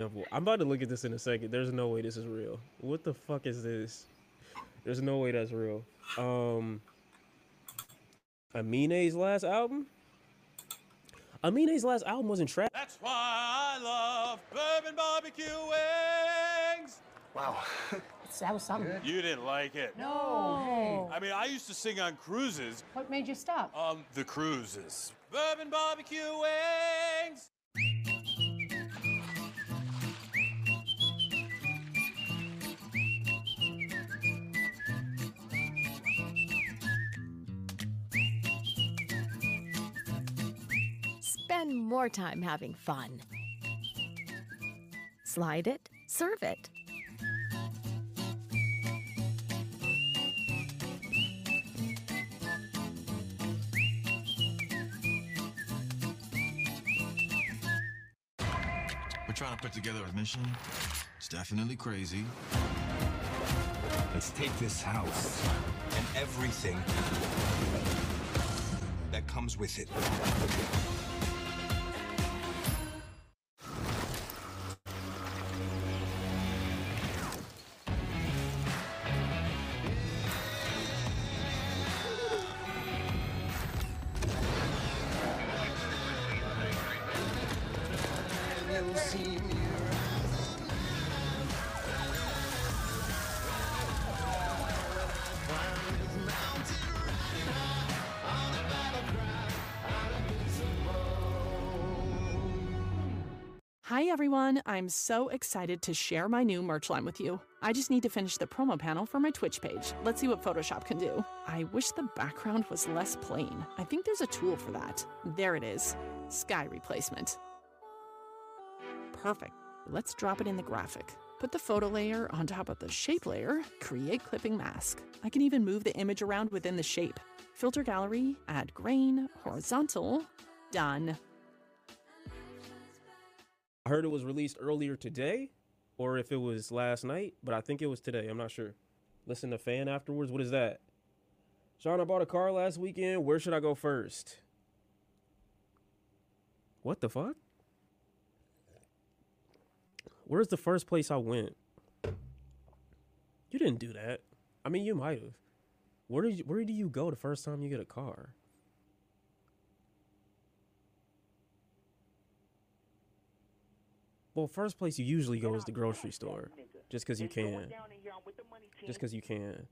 example. I'm about to look at this in a second. There's no way this is real. What the fuck is this? There's no way that's real. Um, Amine's last album. Amine's last album wasn't trash. That's why I love bourbon barbecue wings. Wow. That was something. You didn't like it. No. I mean, I used to sing on cruises. What made you stop? Um, the cruises. Bourbon barbecue wings. Spend more time having fun. Slide it, serve it. We're trying to put together a mission. It's definitely crazy. Let's take this house and everything that comes with it. Hi everyone, I'm so excited to share my new merch line with you. I just need to finish the promo panel for my Twitch page. Let's see what Photoshop can do. I wish the background was less plain. I think there's a tool for that. There it is sky replacement. Perfect. Let's drop it in the graphic. Put the photo layer on top of the shape layer, create clipping mask. I can even move the image around within the shape. Filter gallery, add grain, horizontal, done. I heard it was released earlier today, or if it was last night, but I think it was today. I'm not sure. Listen to fan afterwards. What is that? Shawn, I bought a car last weekend. Where should I go first? What the fuck? Where's the first place I went? You didn't do that. I mean, you might have. Where did you, where do you go the first time you get a car? Well, first place you usually go is the grocery store, just because you can. Just because you can.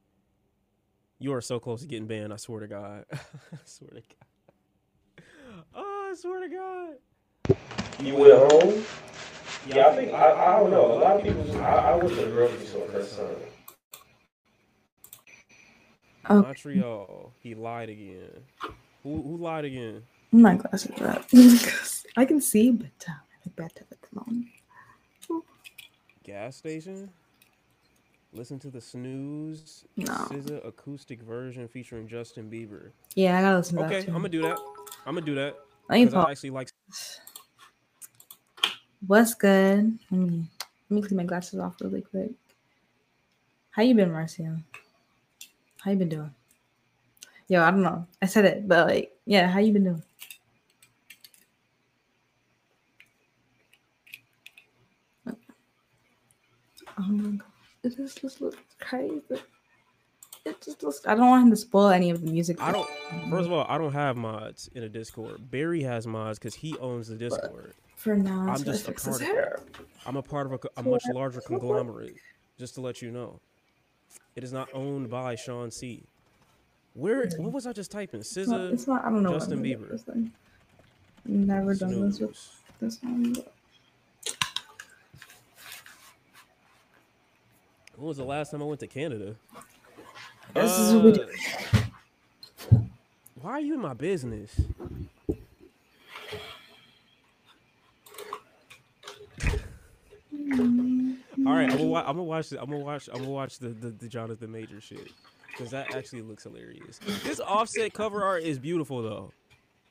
You are so close to getting banned. I swear to God. I swear to God. Oh, I swear to God. You went home? Yeah, I think I, I don't know. A lot of people. I, I went to the grocery store first time. Oh, Montreal. He lied again. Who who lied again? my glasses are up. 'Cause I can see, but uh, I better at the moment. Gas station. Listen to the snooze. No. SZA acoustic version featuring Justin Bieber. Yeah, I gotta listen to Okay, that I'm gonna do that. I'm gonna do that. Let me 'cause I actually like. What's good? Let me let me clean my glasses off really quick. How you been, Marcia? How you been doing? Yo, I don't know. I said it, but like, yeah, how you been doing? Oh my god, it just, just looks crazy. It just looks. I don't want him to spoil any of the music. I don't. First of all, I don't have mods in a Discord. Barry has mods because he owns the Discord. For now, I'm just a part of. hair. I'm a part of a, a much larger conglomerate. Just to let you know, it is not owned by Shawn Cee. Where? What was I just typing? SZA, it's not. I don't know. Justin I'm doing with Bieber. this thing. Never done this with this one. When was the last time I went to Canada? This is what we do. Uh, Why are you in my business? All right, I'm gonna, wa- mm-hmm. I'm gonna watch. The, I'm gonna watch. I'm gonna watch the, the the Jonathan Major shit because that actually looks hilarious. This Offset cover art is beautiful though.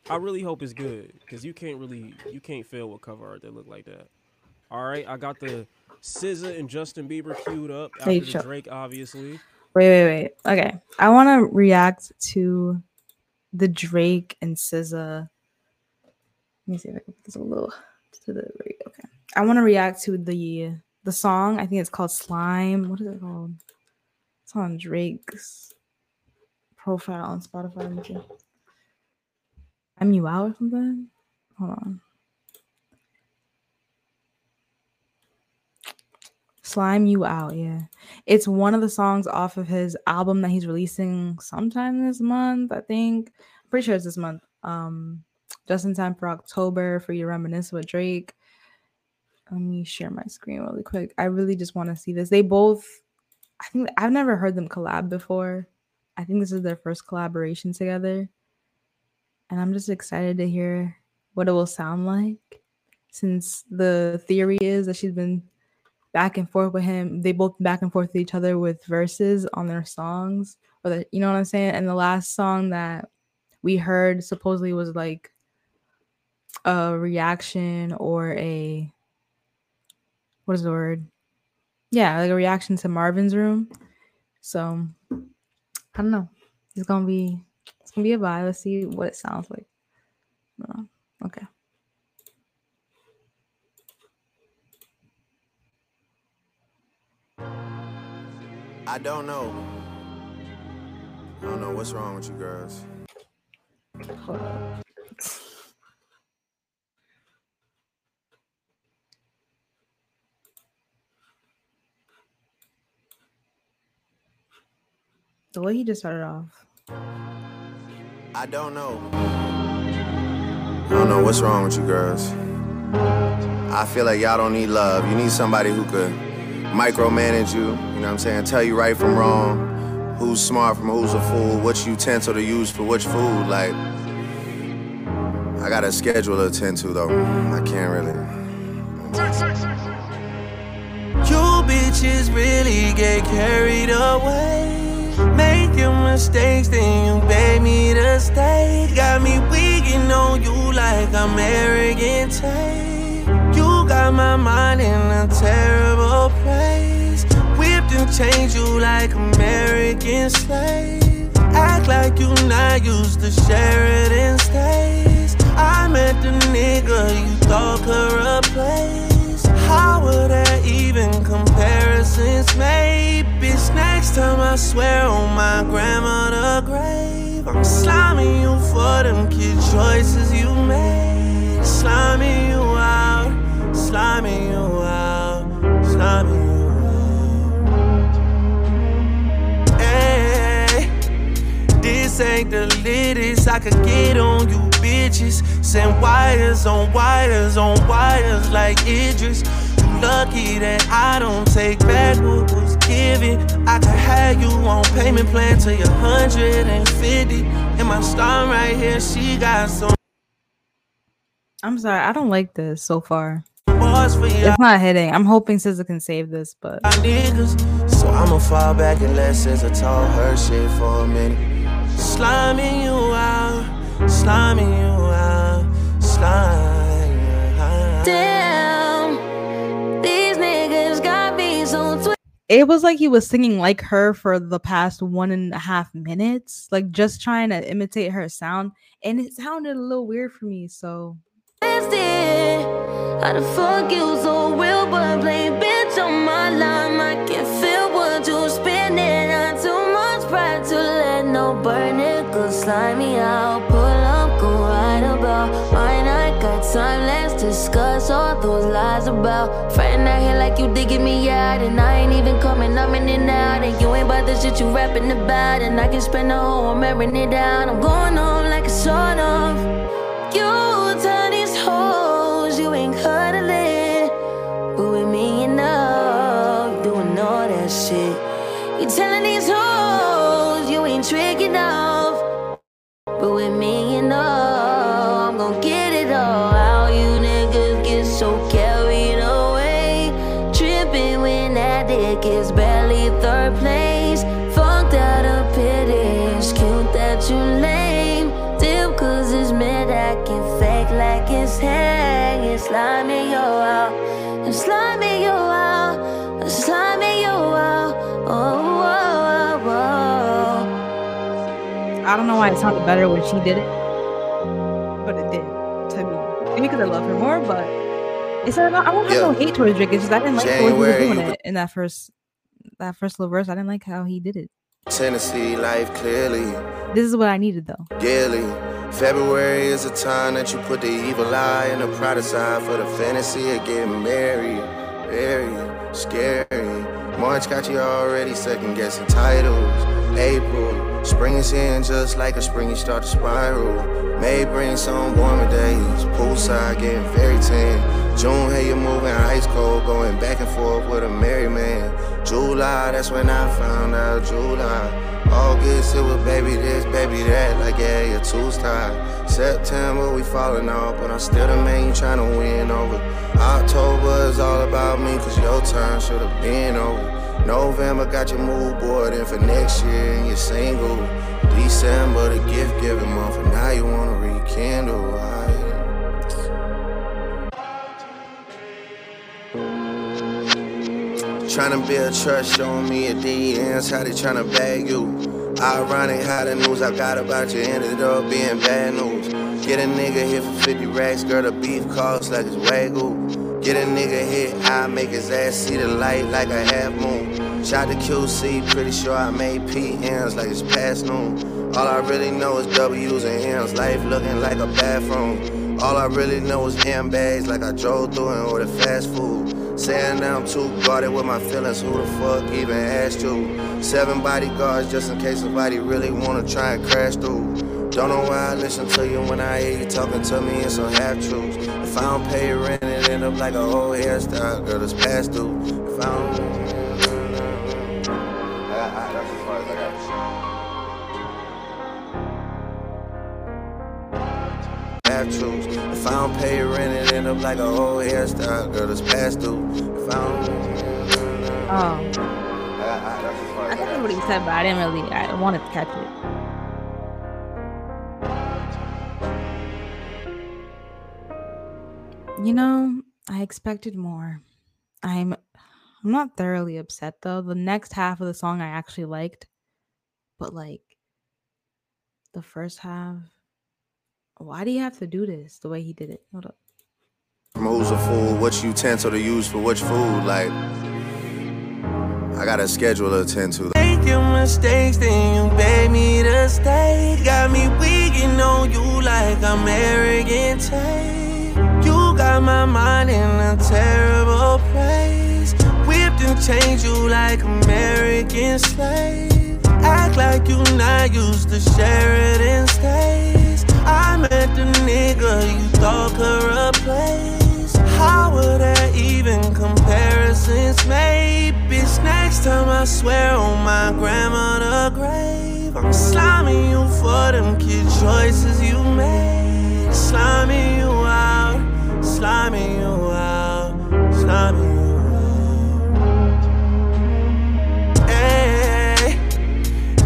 I really hope it's good because you can't really you can't fail with cover art that look like that. All right, I got the SZA and Justin Bieber queued up after the Drake, obviously. Wait, wait, wait. Okay, I want to react to the Drake and SZA. Let me see if I can put this a little to the right. Okay, I want to react to the the song. I think it's called Slime. What is it called? It's on Drake's profile on Spotify. I'm you out or something. Hold on. Slime You Out, yeah. It's one of the songs off of his album that he's releasing sometime this month, I think. I'm pretty sure it's this month. Um, just in time for October for you to reminisce with Drake. Let me share my screen really quick. I really just want to see this. They both, I think I've never heard them collab before. I think this is their first collaboration together. And I'm just excited to hear what it will sound like since the theory is that she's been back and forth with him. They both back and forth with each other with verses on their songs, or the, you know what I'm saying. And the last song that we heard supposedly was like a reaction or a what is the word? Yeah, like a reaction to Marvin's Room. So I don't know. It's gonna be it's gonna be a vibe. Let's see what it sounds like. Uh, okay. I don't know. I don't know what's wrong with you girls. The way he just started off. I don't know. I don't know what's wrong with you girls. I feel like y'all don't need love. You need somebody who could micromanage you, you know what I'm saying? Tell you right from wrong, who's smart from who's a fool, which utensil to use for which food. Like, I got a schedule to attend to though. I can't really. You bitches really get carried away. Making mistakes, then you beg me to stay. Got me weaking on you like arrogant. Tape. You got my mind in a terrible place. Whipped and changed you like American slave. Act like you not used to Sheraton stays. I met the nigga you thought could replace. Would there even comparisons made? Bitch, next time I swear on my grandmother grave, I'm sliming you for them kid choices you made. Sliming you out, sliming you out, sliming you out. This ain't the latest I could get on you bitches. Send wires on wires on wires like Idris. You lucky that I don't take back what was given. I could have you on payment plan till you're 150. And my star right here, she got some. I'm sorry, I don't like this so far. It's not hitting. I'm hoping SZA can save this, but. So I'ma fall back and let SZA talk her shit for a minute. Sliming you out, sliming you out, it was like he was singing like her for the past one and a half minutes, like just trying to imitate her sound, and it sounded a little weird for me. So How the fuck you so real, but play bitch on my line? I can feel what you spinning. Too much pride to let no burn it. Go me out, pull up, go right about. Got time, let's discuss all those lies about. Friend out here like you digging me out, and I ain't even coming, I'm in and out. And you ain't about the shit you rapping about, and I can spend the whole I'm it down. I'm going home like a sort of. You I don't know why it sounded better when she did it, but it did to me. Maybe because I love her more, but It's not, I don't have no hate towards Drake. It's just I didn't like the way he was doing it in that first that first little verse. I didn't like how he did it. Tennessee life clearly. This is what I needed though. Daily. February is a time that you put the evil eye and the pride aside for the fantasy of getting married. Very scary. March got you already second guessing titles. April, spring is in just like a spring you start to spiral. May bring some warmer days. Poolside getting very tan. June, hey, you're moving ice cold, going back and forth with a merry man. July, that's when I found out. July. August, it was baby this, baby that, like yeah, you're too tired. September, we falling off, but I'm still the man you tryna win over. October is all about me, cause your time should've been over. November got your mood board in for next year and you're single. December, the gift giving month, and now you wanna rekindle. I- Tryna build trust, showing me your DMs, how they tryna bag you. Ironic how the news I got about you ended up being bad news. Get a nigga here for 50 racks, girl, the beef costs like it's wagyu. Get a nigga hit, I make his ass see the light like a half moon. Shot the QC, pretty sure I made PMs like it's past noon. All I really know is W's and M's, life looking like a bathroom. All I really know is M bags like I drove through and ordered fast food. Saying that I'm too guarded with my feelings, who the fuck even asked you? Seven bodyguards just in case somebody really wanna try and crash through. Don't know why I listen to you when I hear you talking to me in some half truths. If I don't pay rent, up like a whole hairstyle, girl, it's past due. If I don't. That's as far as I got half truths. If I don't pay rent, it end up like a whole hairstyle, girl, it's past due. If I don't. Oh. I think what he said, but I didn't really. I wanted to catch it. You know, I expected more. I'm I'm not thoroughly upset though. The next half of the song I actually liked, but like the first half, why do you have to do this the way he did it? Hold up. Who's a fool? What utensil to use for which food? Like, I got a schedule to attend to. Making mistakes, then you beg me to stay. Got me weaking on you like I'm arrogant. Tape. My mind in a terrible place. Whipped and changed you like American slaves. Act like you not used to Sheraton stays. I met the nigga you thought could replace. How would there even comparisons made? Bitch, next time I swear on my grandmother grave, I'm sliming you for them kid choices you made. Sliming you sliming you out, sliming you out. Hey,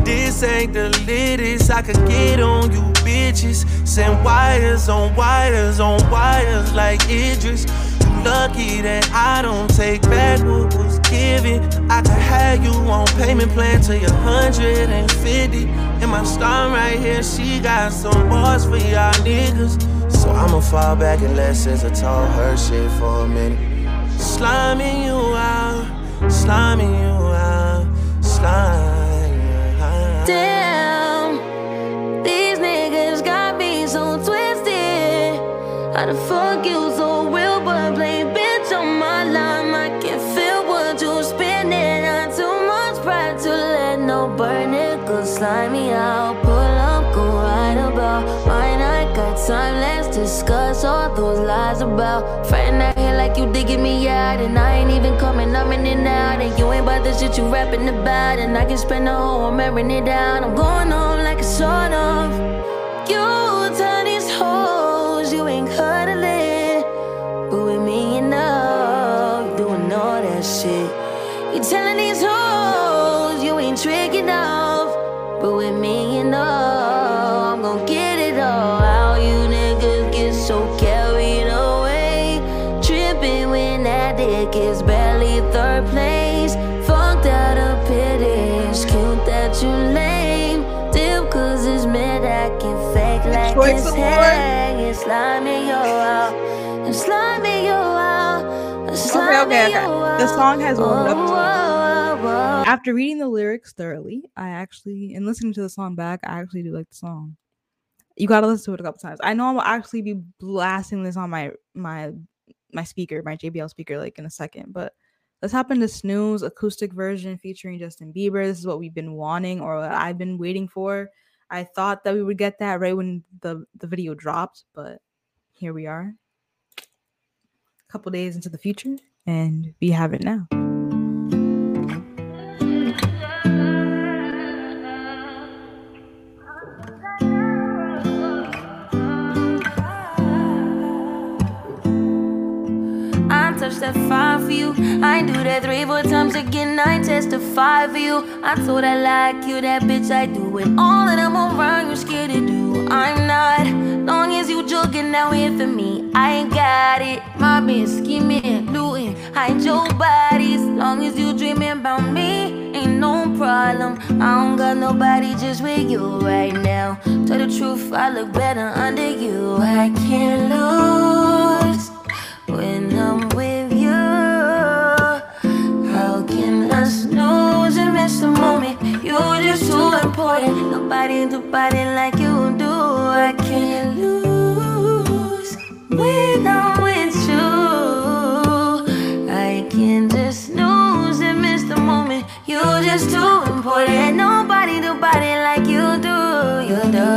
this ain't the latest I could get on you bitches. Send wires on wires on wires like Idris. You lucky that I don't take back what was given. I could have you on payment plan till you're 150. And my star right here, she got some bars for y'all niggas. So I'ma fall back and let SZA talk her shit for a minute. Sliming you out, sliming you out, you out. Damn, these niggas got me so twisted. How the fuck you so real but play bitch on my line? I can feel what you're spinning. Not too much pride to let no burn it. Go slide me out, pull up, go right about. Mine, I got time. Let's discuss all those lies about. Friend out here like you digging me out, and I ain't even coming. I'm in and out, and you ain't about the shit you rapping about. And I can spend the whole I'm airing it down. I'm going home like a sort of. You fake like Choice it's Award. hang. And slime me yo out, and slime me yo out. Okay, okay, okay. The song has warmed up to me. up. After reading the lyrics thoroughly, I actually and listening to the song back, I actually do like the song. You gotta listen to it a couple times. I know I'll actually be blasting this on my my my speaker, my JBL speaker, like in a second. But let's hop into Snooze acoustic version featuring Justin Bieber. This is what we've been wanting, or what I've been waiting for. I thought that we would get that right when the the video dropped, but here we are, a couple days into the future, and we have it now. That five for you. I do that three, four times again. I testify for you. I told I like you, that bitch. I do it all that I'm around. You scared to do. I'm not. Long as you joking now here for me, I ain't got it. My been scheming, doing, hide your bodies. Long as you dreaming about me, ain't no problem. I don't got nobody just with you right now. Tell the truth, I look better under you. I can't lose when I'm miss the moment? You're just too important. Nobody do body like you do. I can't lose when I'm with you. I can just snooze and miss the moment. You're just too important. Nobody do body like you do. You do.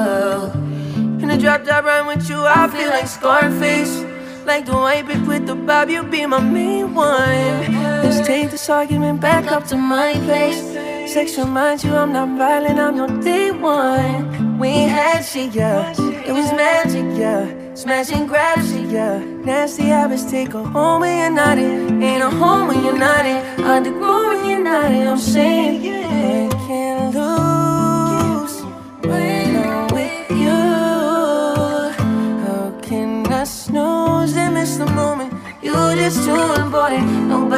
In the drop top run with you, I feel like Scarface. Like the white bitch with the bob, you be my main one. Let's take this argument back up to my place. Sex reminds you I'm not violent, I'm your day one. We had shit, yeah. It was magic, yeah. Smash and grab yeah. Nasty habits take a home when you're not in. Ain't a home when you're not in. Underground when you're not in. I'm saying, yeah. Can't lose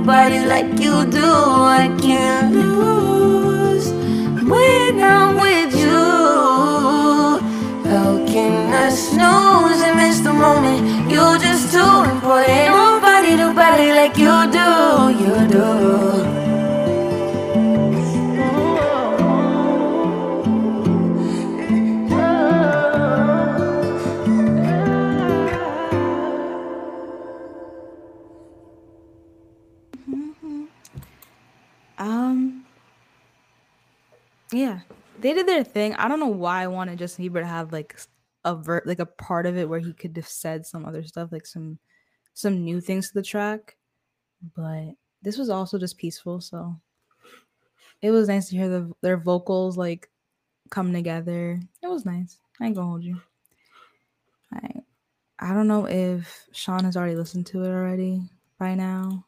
Nobody like you do. I can't lose when I'm with you. How can I snooze and miss the moment? You're just too important. Nobody do body like you do. You do. They did their thing. I don't know why I wanted Justin Bieber to have like a ver- like a part of it where he could have said some other stuff, like some some new things to the track. But this was also just peaceful, so it was nice to hear the, their vocals like come together. It was nice. I ain't gonna hold you. I I don't know if Shawn has already listened to it already by now.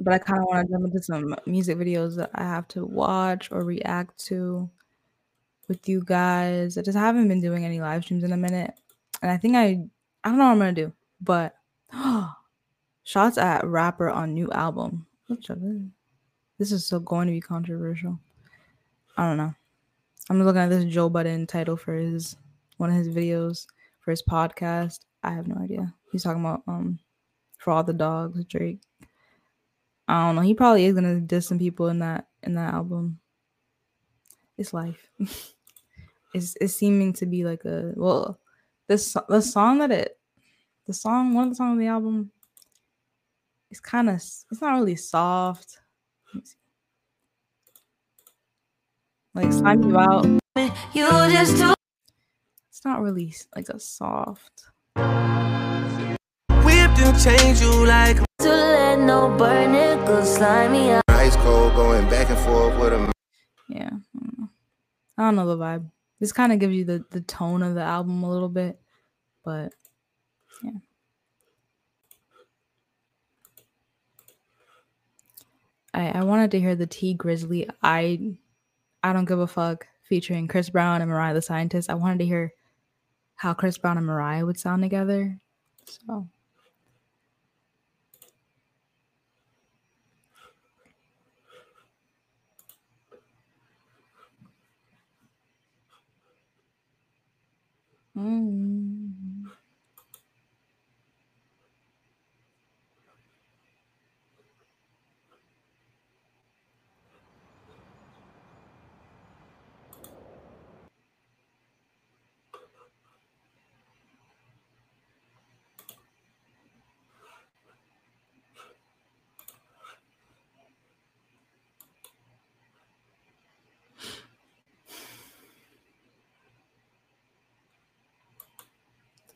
But I kind of want to jump into some music videos that I have to watch or react to with you guys. I just haven't been doing any live streams in a minute, and I think I I don't know what I'm gonna do, but shots at rapper on new album. This is still going to be controversial. I don't know. I'm looking at this Joe Budden title for his one of his videos for his podcast. I have no idea. He's talking about um for all the dogs, Drake. I don't know. He probably is gonna diss some people in that in that album. It's life. it's it's seeming to be like a well, this the song that it, the song one of the songs on the album. it's kind of it's not really soft. Let me see. Like slime you out. You just too It's not really like a soft. Whipped and change you like to let no burn it go slime me out. Ice cold going back and forth with him. Yeah. I don't know, I don't know the vibe. This kind of gives you the the tone of the album a little bit, but yeah. I I wanted to hear the Tee Grizzley I I don't give a fuck featuring Chris Brown and Mariah the Scientist. I wanted to hear how Chris Brown and Mariah would sound together. So Mm.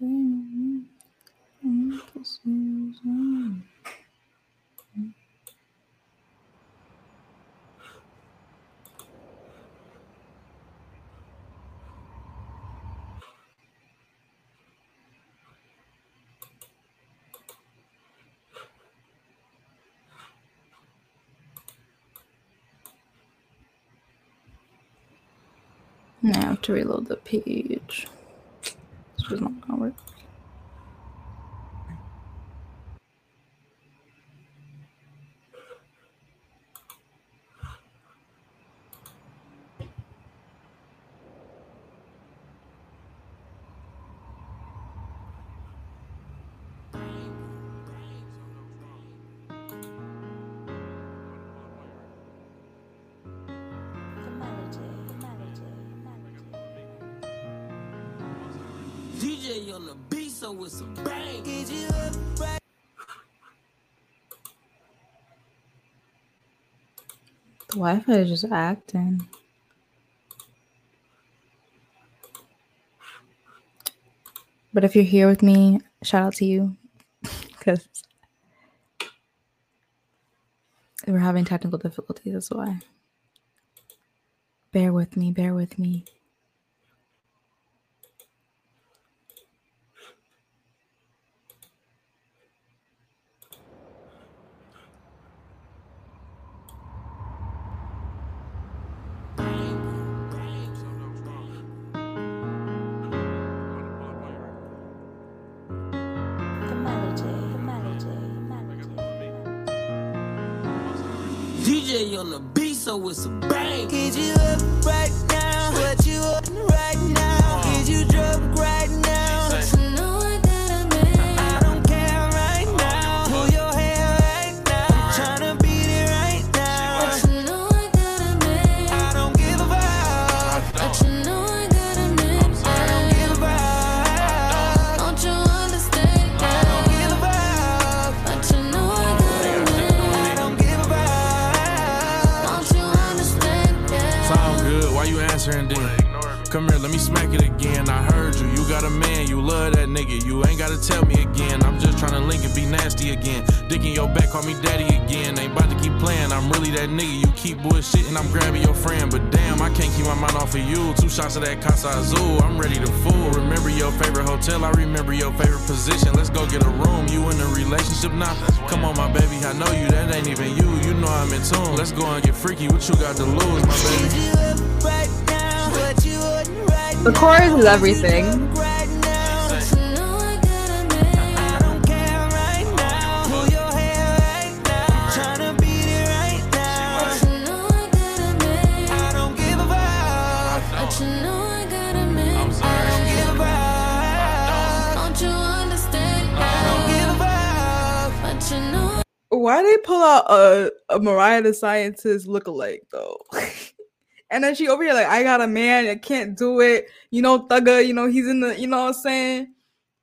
Now I have to reload the page. Was not gonna The Wi-Fi is just acting. But if you're here with me, shout out to you because we're having technical difficulties. That's why. Bear with me. Bear with me. So it's a bang. Got a man. You love that nigga. You ain't gotta tell me again. I'm just trying to link and be nasty again. Dick in your back, call me daddy again. Ain't about to keep playing. I'm really that nigga. You keep bullshitting. I'm grabbing your friend. But damn, I can't keep my mind off of you. Two shots of that Casa Azul. I'm ready to fool. Remember your favorite hotel. I remember your favorite position. Let's go get a room. You in a relationship now? Come on, my baby. I know you. That ain't even you. You know I'm in tune. Let's go and get freaky. What you got to lose, my baby? Right now. What you on right The chorus is everything. Why they pull out a, a Mariah the Scientist lookalike though? and then she over here like, I got a man, I can't do it. You know, Thugger, you know, he's in the, you know what I'm saying?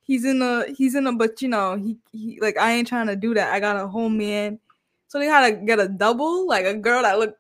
he's in a he's in a but you know he, he like I ain't trying to do that. I got a whole man, so they had to get a double like a girl that looked.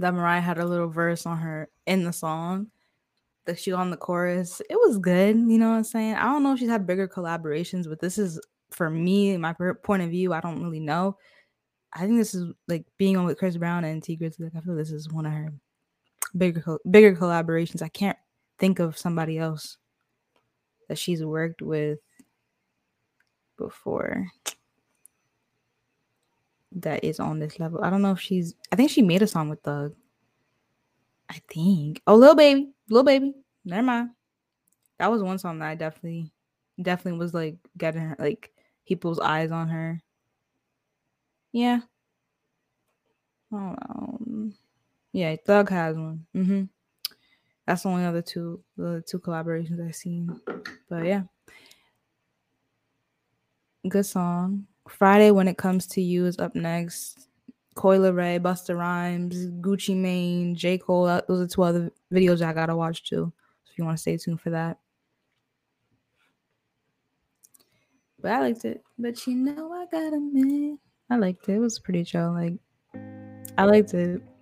That Mariah had a little verse on her in the song. That she on the chorus. It was good, you know what I'm saying? I don't know if she's had bigger collaborations, but this is for me, my point of view, I don't really know. I think this is like being on with Chris Brown and Tee Grizzley. Like I feel this is one of her bigger bigger collaborations. I can't think of somebody else that she's worked with before that is on this level. I don't know if she's. I think she made a song with Thug. I think. Oh, little baby, little baby. Never mind. That was one song that I definitely, definitely was like getting her, like people's eyes on her. Yeah. I know. Yeah, Thug has one. Mm-hmm. That's the only other two, the two collaborations I've seen. But yeah, good song. Friday when it comes to you is up next. Coi Leray, Busta Rhymes, Gucci Mane, J. Cole. Uh, those are two other videos I gotta watch too. So if you want to stay tuned for that. But I liked it. But you know I got a man. I liked it. It was pretty chill. Like I liked it.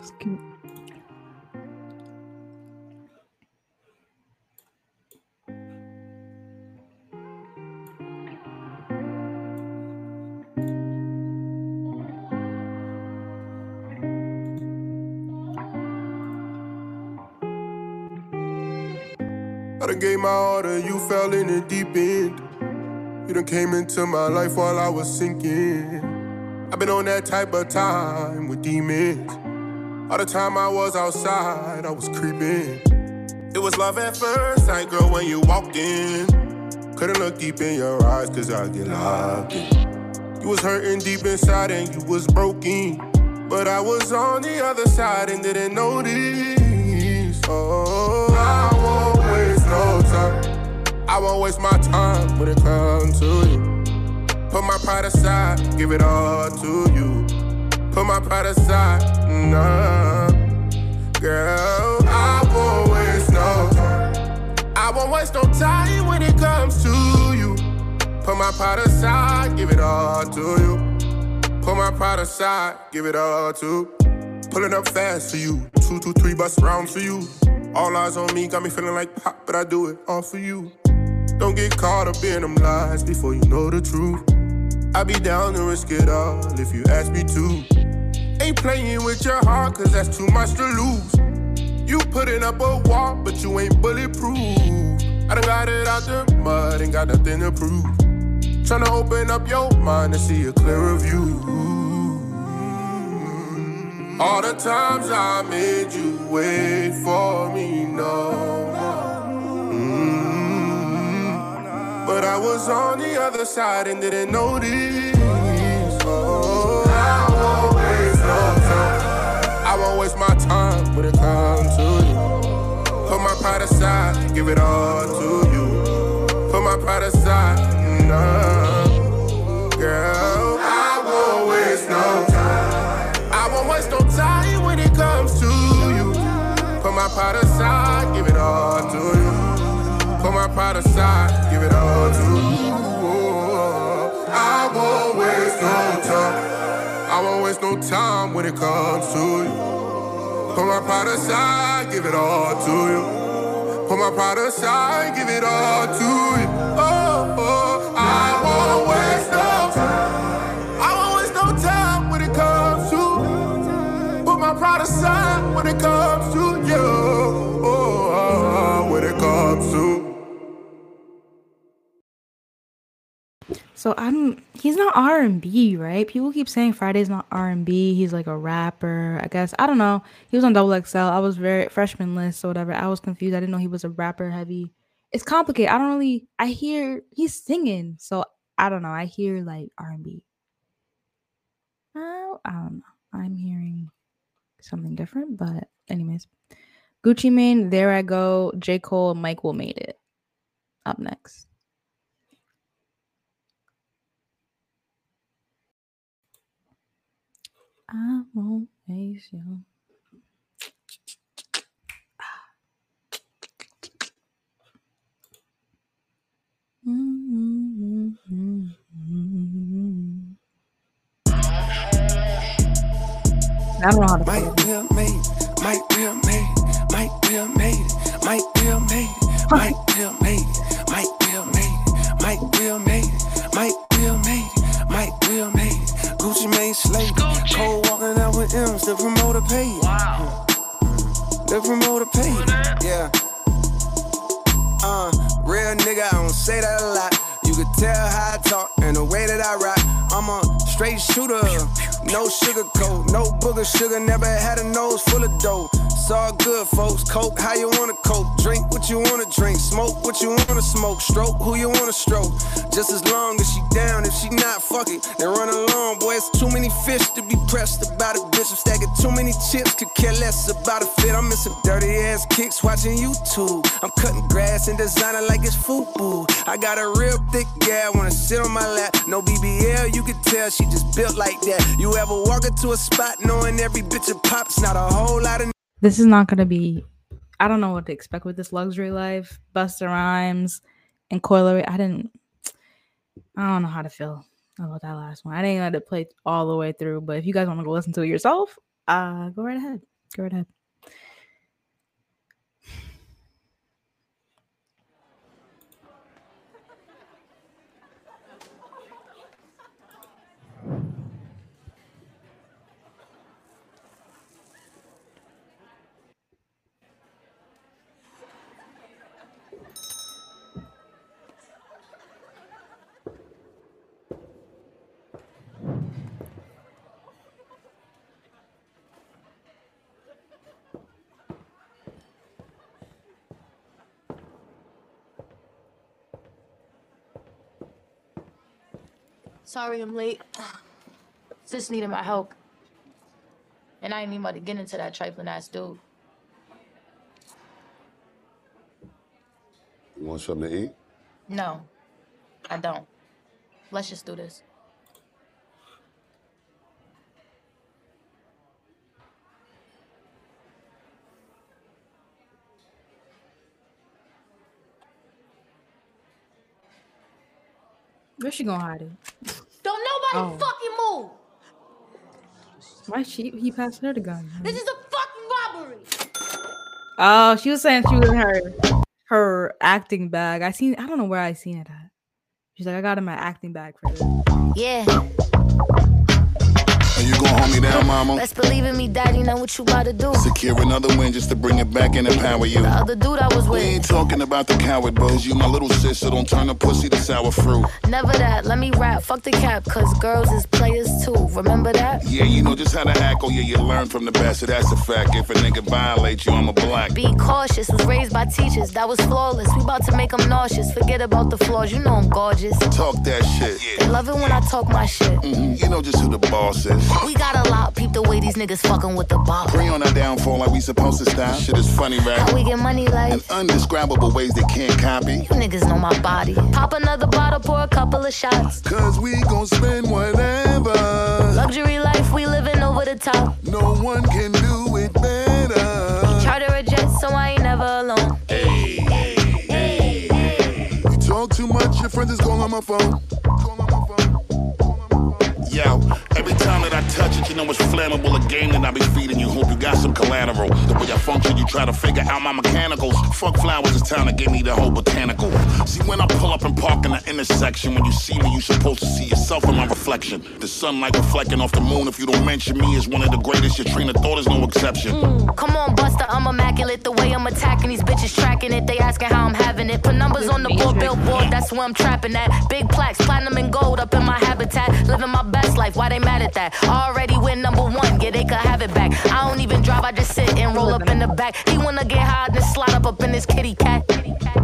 It's cute. Done gave my to you, fell in the deep end. You done came into my life while I was sinking. I've been on that type of time with demons. All the time I was outside, I was creeping. It was love at first sight, girl, when you walked in. Couldn't look deep in your eyes, cause I get locked in. You was hurting deep inside and you was broken. But I was on the other side and didn't notice. Oh, I won't waste my time when it comes to you. Put my pride aside, give it all to you. Put my pride aside, nah. Girl, I won't waste no time. I won't waste no time when it comes to you. Put my pride aside, give it all to you. Put my pride aside, give it all to. Pulling up fast for you. Two, two, three bus rounds for you. All eyes on me, got me feeling like pop, but I do it all for you. Don't get caught up in them lies before you know the truth. I be down to risk it all if you ask me to. Ain't playing with your heart, cause that's too much to lose. You putting up a wall, but you ain't bulletproof. I done got it out the mud, ain't got nothing to prove. Tryna open up your mind to see a clearer view. All the times I made you wait for me, no. But I was on the other side and didn't notice. Oh, I won't waste no time. I won't waste my time when it comes to you. Put my pride aside, give it all to you. Put my pride aside. No, girl, I won't waste no time. I won't waste no time when it comes to you. Put my pride aside, give it all to you. Put my pride aside, give it all to you. I won't waste no time. I won't waste no time when it comes to you. Put my pride aside, give it all to you. Put my pride aside, give it all to you. So I'm he's not R and B, right? People keep saying Friday's not R and B. He's like a rapper, I guess. I don't know. He was on Double XL. I was very freshman list or whatever. I was confused. I didn't know he was a rapper heavy. It's complicated. I don't really I hear he's singing, so I don't know. I hear like R and B. Oh, I don't know. I'm hearing something different, but anyways. Gucci Mane, there I go. J. Cole, Mike will made it. Up next. I won't face you. I don't know how to play Mike this. Will made it. Mike Will made it. Mike Will made it. Mike Will made it. Mike Will made it. Mike Will made it. Mike Will made it. Mike Will made it. Mike Will made it. Gucci Mane slayed Cold walking out with M's. The promoter paid. Wow. The promoter paid. Yeah. Uh, real nigga, I don't say that a lot. You could tell how I talk and the way that I rock. I'm a straight shooter, no sugar coat, no booger sugar. Never had a nose full of dough. It's all good, folks. Coke, how you wanna coke? Drink what you wanna drink. Smoke what you wanna smoke. Stroke who you wanna stroke. Just as long as she down. If she not, fuck it. Then run along, boy. It's too many fish to be pressed about a bitch. I'm stacking too many chips, could care less about a fit. I'm in some dirty ass kicks watching YouTube. I'm cutting grass and designing like it's FUBU. I got a real thick gal, wanna sit on my lap. No BBL, you can tell she just built like that. You ever walk into a spot knowing every bitch a pop's not a whole lot of This is not gonna be. I don't know what to expect with this luxury life. Busta Rhymes and Coi Leray. I didn't. I don't know how to feel about that last one. I didn't let it play all the way through. But if you guys want to go listen to it yourself, uh, go right ahead. Go right ahead. Sorry I'm late. Sis needed my help. And I ain't even about to get into that trifling ass dude. You want something to eat? No, I don't. Let's just do this. Where's she gonna hide it? Don't nobody Oh. fucking move! Why she he passed her the gun? This is a fucking robbery! Oh, she was saying she was in her her acting bag. I seen I don't know where I seen it at. She's like, I got in my acting bag for this. Yeah. Are you gonna hold me down, mama? Best believe in me, daddy. Know what you about to do. Secure another win just to bring it back and empower you. The other dude I was with. We ain't talking about the coward bros. You my little sis, so don't turn the pussy to sour fruit. Never that. Let me rap. Fuck the cap, cause girls is players too. Remember that? Yeah, you know just how to act. Oh yeah, you learn from the best. So that's a fact. If a nigga violates you, I'm a black. Be cautious. Was raised by teachers. That was flawless. We about to make them nauseous. Forget about the flaws. You know I'm gorgeous. Talk that shit. They love it when I talk my shit. Mhm, You know just who the boss is. We got a lot, peep the way these niggas fucking with the ball. Pray on our downfall like we supposed to stop. Shit is funny, right? How we get money like In undescribable ways they can't copy. you niggas know my body. Pop another bottle, pour a couple of shots. Cause we gon' spend whatever. Luxury life, we living over the top. No one can do it better. Charter a jet, so I ain't never alone. Hey, hey, hey, hey. You talk too much, your friends is calling on my phone. I touch it, you know it's flammable. A game that I be feeding you. Hope you got some collateral. The way I function, you try to figure out my mechanicals. Fuck flowers, it's time to give me the whole botanical. See, when I pull up and park in the intersection, when you see me, you supposed to see yourself in my reflection. The sunlight reflecting off the moon. If you don't mention me as one of the greatest, your train of thought is no exception. Mm, come on, Busta, I'm immaculate. The way I'm attacking these bitches, tracking it. They asking how I'm having it. Put numbers on the board, billboard, that's where I'm trapping at. Big plaques, platinum and gold up in my habitat. Living my best life, why they mad at that? Already win number one, yeah, they could have it back. I don't even drive, I just sit and roll up in the back. He wanna get high, then slide up up in this kitty cat.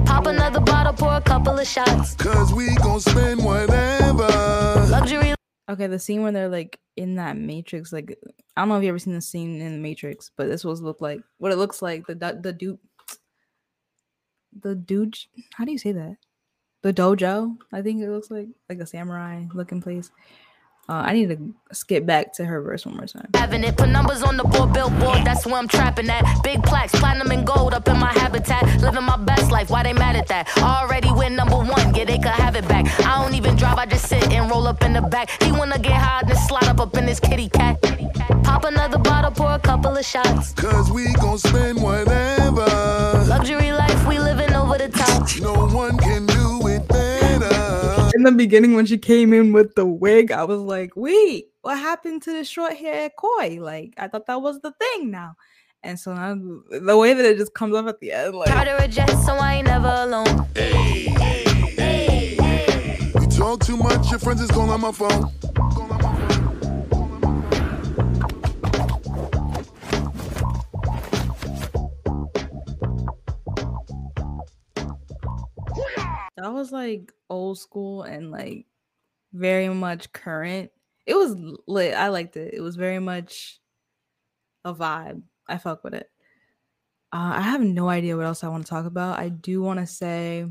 Pop another bottle, pour a couple of shots. Cause we gon' spend whatever. Luxury Okay, the scene where they're like in that matrix, like I don't know if you ever seen the scene in the Matrix, but this was look like what it looks like. The du- the dude, the dude. How do you say that? The dojo. I think it looks like like a samurai looking place. Uh, I need to skip back to her verse one more time. Having it, put numbers on the board, billboard, that's where I'm trapping at. Big plaques, platinum and gold up in my habitat. Living my best life, why they mad at that? Already win number one, yeah, they could have it back. I don't even drive, I just sit and roll up in the back. He wanna get high, then slide up up in this kitty cat. Pop another bottle, pour a couple of shots. Cause we gon' spend whatever. Luxury life, we living over the top. No one can the beginning, when she came in with the wig, I was like, "Wait, what happened to the short hair Coi? Like, I thought that was the thing now." And so now, the way that it just comes up at the end, like, Charter a jet, so I ain't never alone. You talk too much, your friends is calling on my phone. That was like old school and like very much current. It was lit. I liked it. It was very much a vibe. I fuck with it. Uh, I have no idea what else I want to talk about. I do want to say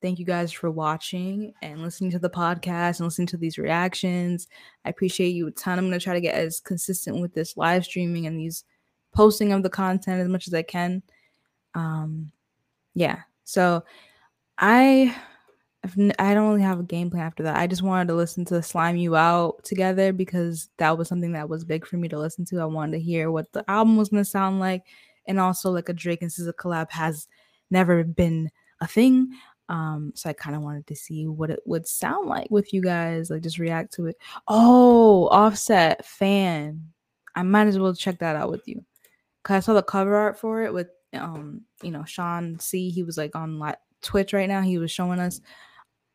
thank you guys for watching and listening to the podcast and listening to these reactions. I appreciate you a ton. I'm going to try to get as consistent with this live streaming and these posting of the content as much as I can. Um, yeah. So I I don't really have a game plan after that. I just wanted to listen to Slime You Out together because that was something that was big for me to listen to. I wanted to hear what the album was going to sound like. And also, like a Drake and SZA collab has never been a thing. Um, so I kind of wanted to see what it would sound like with you guys, like just react to it. Oh, Offset fan. I might as well check that out with you. Cause I saw the cover art for it with um, you know, Shawn Cee. He was like on li- Twitch right now. He was showing us.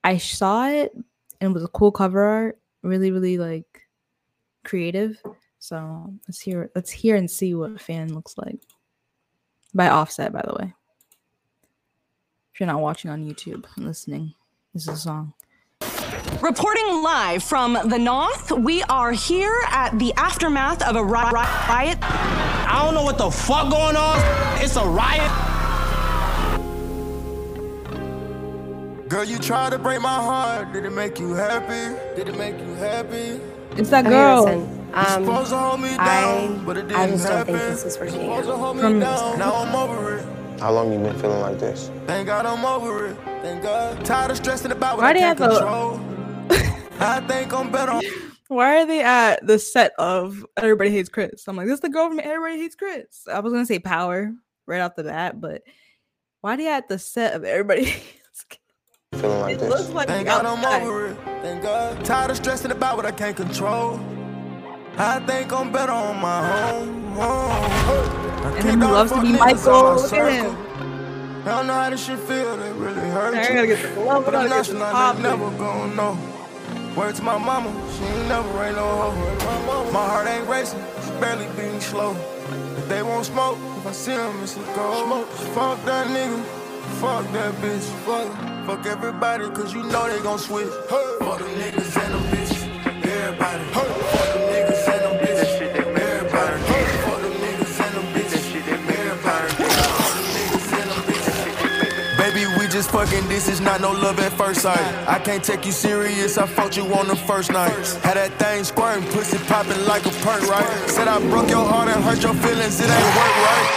I saw it and it was a cool cover art. Really, really like creative. So let's hear let's hear and see what fan looks like. By Offset, by the way. If you're not watching on YouTube and listening, this is a song. Reporting live from the north, we are here at the aftermath of a ri- ri- riot. I don't know what the fuck going on. It's a riot. Girl, you tried to break my heart. Did it make you happy? Did it make you happy? It's that Okay, girl. listen, um, supposed to hold me I, down, but it I didn't just don't think this is working Supposed to out. me From- down. Now I'm over it. How long you been feeling like this? Thank God I'm over it. Thank God. Tired of stressing about what Why I do can't control. I think I'm better. Why are they at the set of Everybody Hates Chris? I'm like, this is the girl from Everybody Hates Chris. I was gonna say Power right off the bat, but why are they at the set of Everybody Hates Feeling like It this? looks like Thank God I'm over it. Thank God. Tired of stressing about what I can't control. I think I'm better on my own. Oh. I And then he loves to be Michael. my Look at him. I don't know how this shit feel. That really hurt I you. gotta get the glove, But I I'm gotta get the not pop. never gonna know. Word to my mama, she ain't never ain't no hoe. My heart ain't racing, it's barely beating slow. If they won't smoke, if I see them, it's a go. Fuck that nigga, fuck that bitch. Fuck, Fuck everybody, cause you know they gon' switch. Hey. Fuck them niggas and them bitches. Everybody. Hey. Fuck them niggas and them bitches. Everybody. Fuck them niggas and them bitches. Everybody. Fuck them niggas and them bitches. Baby, we just fucking. This is not no love at first sight. I can't take you serious. I fought you on the first night. Had that thing squirting, pussy popping like a perk, right? Said I broke your heart and hurt your feelings. It ain't work, right?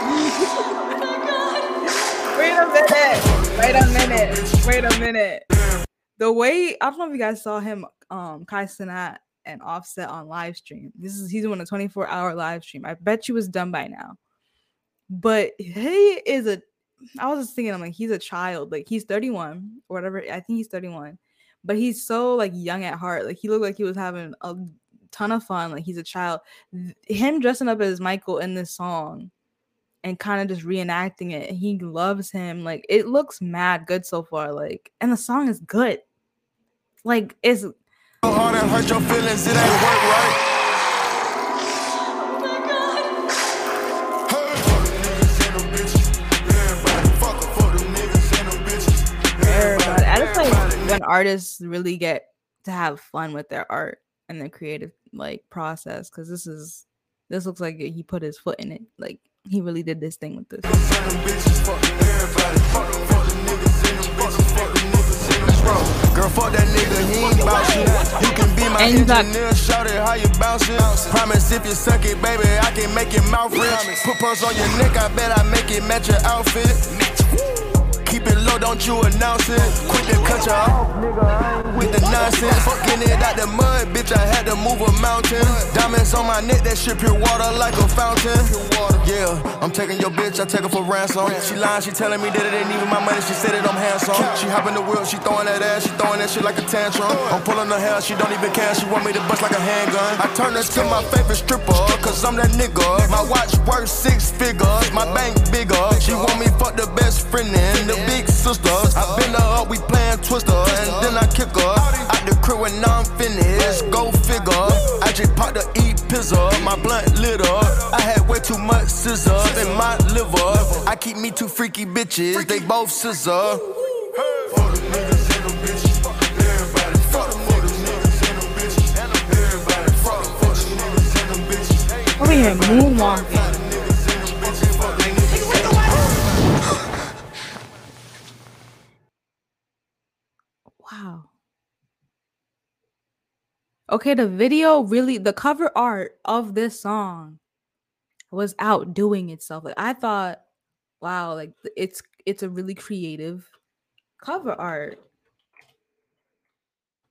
Oh my God. Wait a minute. Wait a minute. Wait a minute. The way I don't know if you guys saw him, um, Kai Cenat and Offset on live stream. This is he's doing a 24 hour live stream. I bet you was done by now. But he is a I was just thinking, I'm like, he's a child. Like he's 31 or whatever. I think he's 31. But he's so like young at heart. Like he looked like he was having a ton of fun. Like he's a child. Him dressing up as Michael in this song and kind of just reenacting it. He loves him. Like it looks mad good so far. Like, and the song is good. Like it's Hard and hurt your feelings, it ain't work right. Oh everybody. I just like when artists really get to have fun with their art and their creative like process. Cause this is this looks like he put his foot in it. Like he really did this thing with this. Girl, fuck that nigga, he ain't. You can be my And you got- engineer, shout it how you bounce it. Promise if you suck it, baby, I can make your mouth rich. Put purse on your neck, I bet I make it match your outfit. Keep it low, don't you announce it. Quit the cut you off, nigga. With the nonsense. Fucking it out the mud, bitch. I had to move a mountain. Diamonds on my neck, that shit pure water like a fountain. Yeah, I'm taking your bitch, I take her for ransom. She lying, she telling me that it ain't even my money. She said that I'm handsome. She hopping the wheel, she throwing that ass, she throwing that shit like a tantrum. I'm pulling her hair, she don't even care. She want me to bust like a handgun. I turn this to my favorite stripper, cause I'm that nigga. My watch worth six figures, my bank bigger. She want me fuck the best friend in the big sister. I her up, we playing twister, and then I kick her out the crib when I'm finished. Go figure. I just popped the eat pizza, my blunt lit up. I had way too much scissor in my liver. I keep me two freaky bitches, they both scissor. Over here moonwalking. Okay, the video really the cover art of this song was outdoing itself. Like I thought, wow, like it's it's a really creative cover art.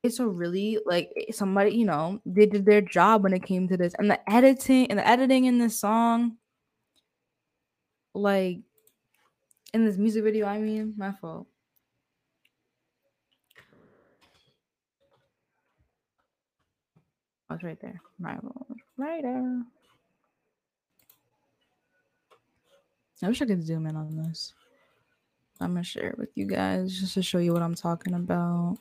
It's a really like eh, somebody, you know, they did their job when it came to this. And the editing and the editing in this song, like in this music video, I mean, my fault. Oh, it's right there. Right there. I wish I could zoom in on this. I'm gonna share it with you guys just to show you what I'm talking about.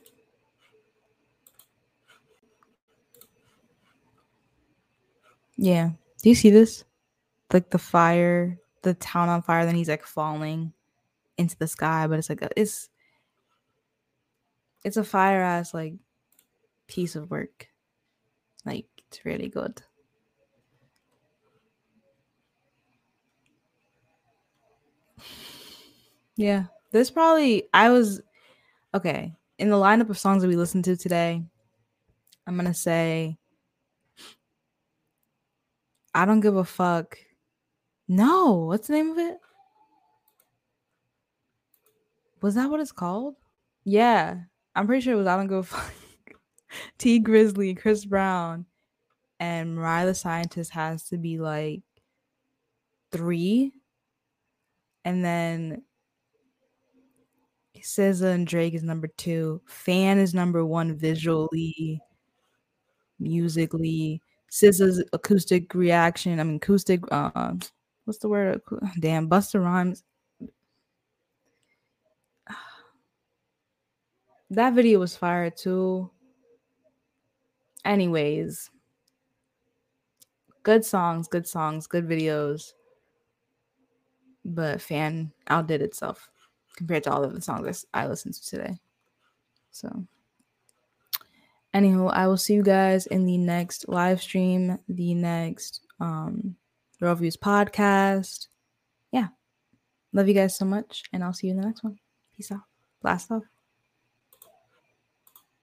Yeah. Do you see this? Like the fire, the town on fire, then he's like falling into the sky, but it's like a, it's it's a fire ass like piece of work. It's really good. Yeah. This probably I was okay. In the lineup of songs that we listened to today, I'm gonna say I don't give a fuck. No, what's the name of it? Was that what it's called? Yeah, I'm pretty sure it was I don't give a fuck. Tee Grizzley, Chris Brown, and Mariah the Scientist has to be like three, and then SZA and Drake is number two. Fan is number one visually, musically. SZA's acoustic reaction. I mean, acoustic. Uh, what's the word? Damn, Busta Rhymes. That video was fire too. Anyways, good songs, good songs, good videos. But fan outdid itself compared to all of the songs I listened to today. So, anywho, I will see you guys in the next live stream, the next um Real Views podcast. Yeah. Love you guys so much, and I'll see you in the next one. Peace out. Blast off.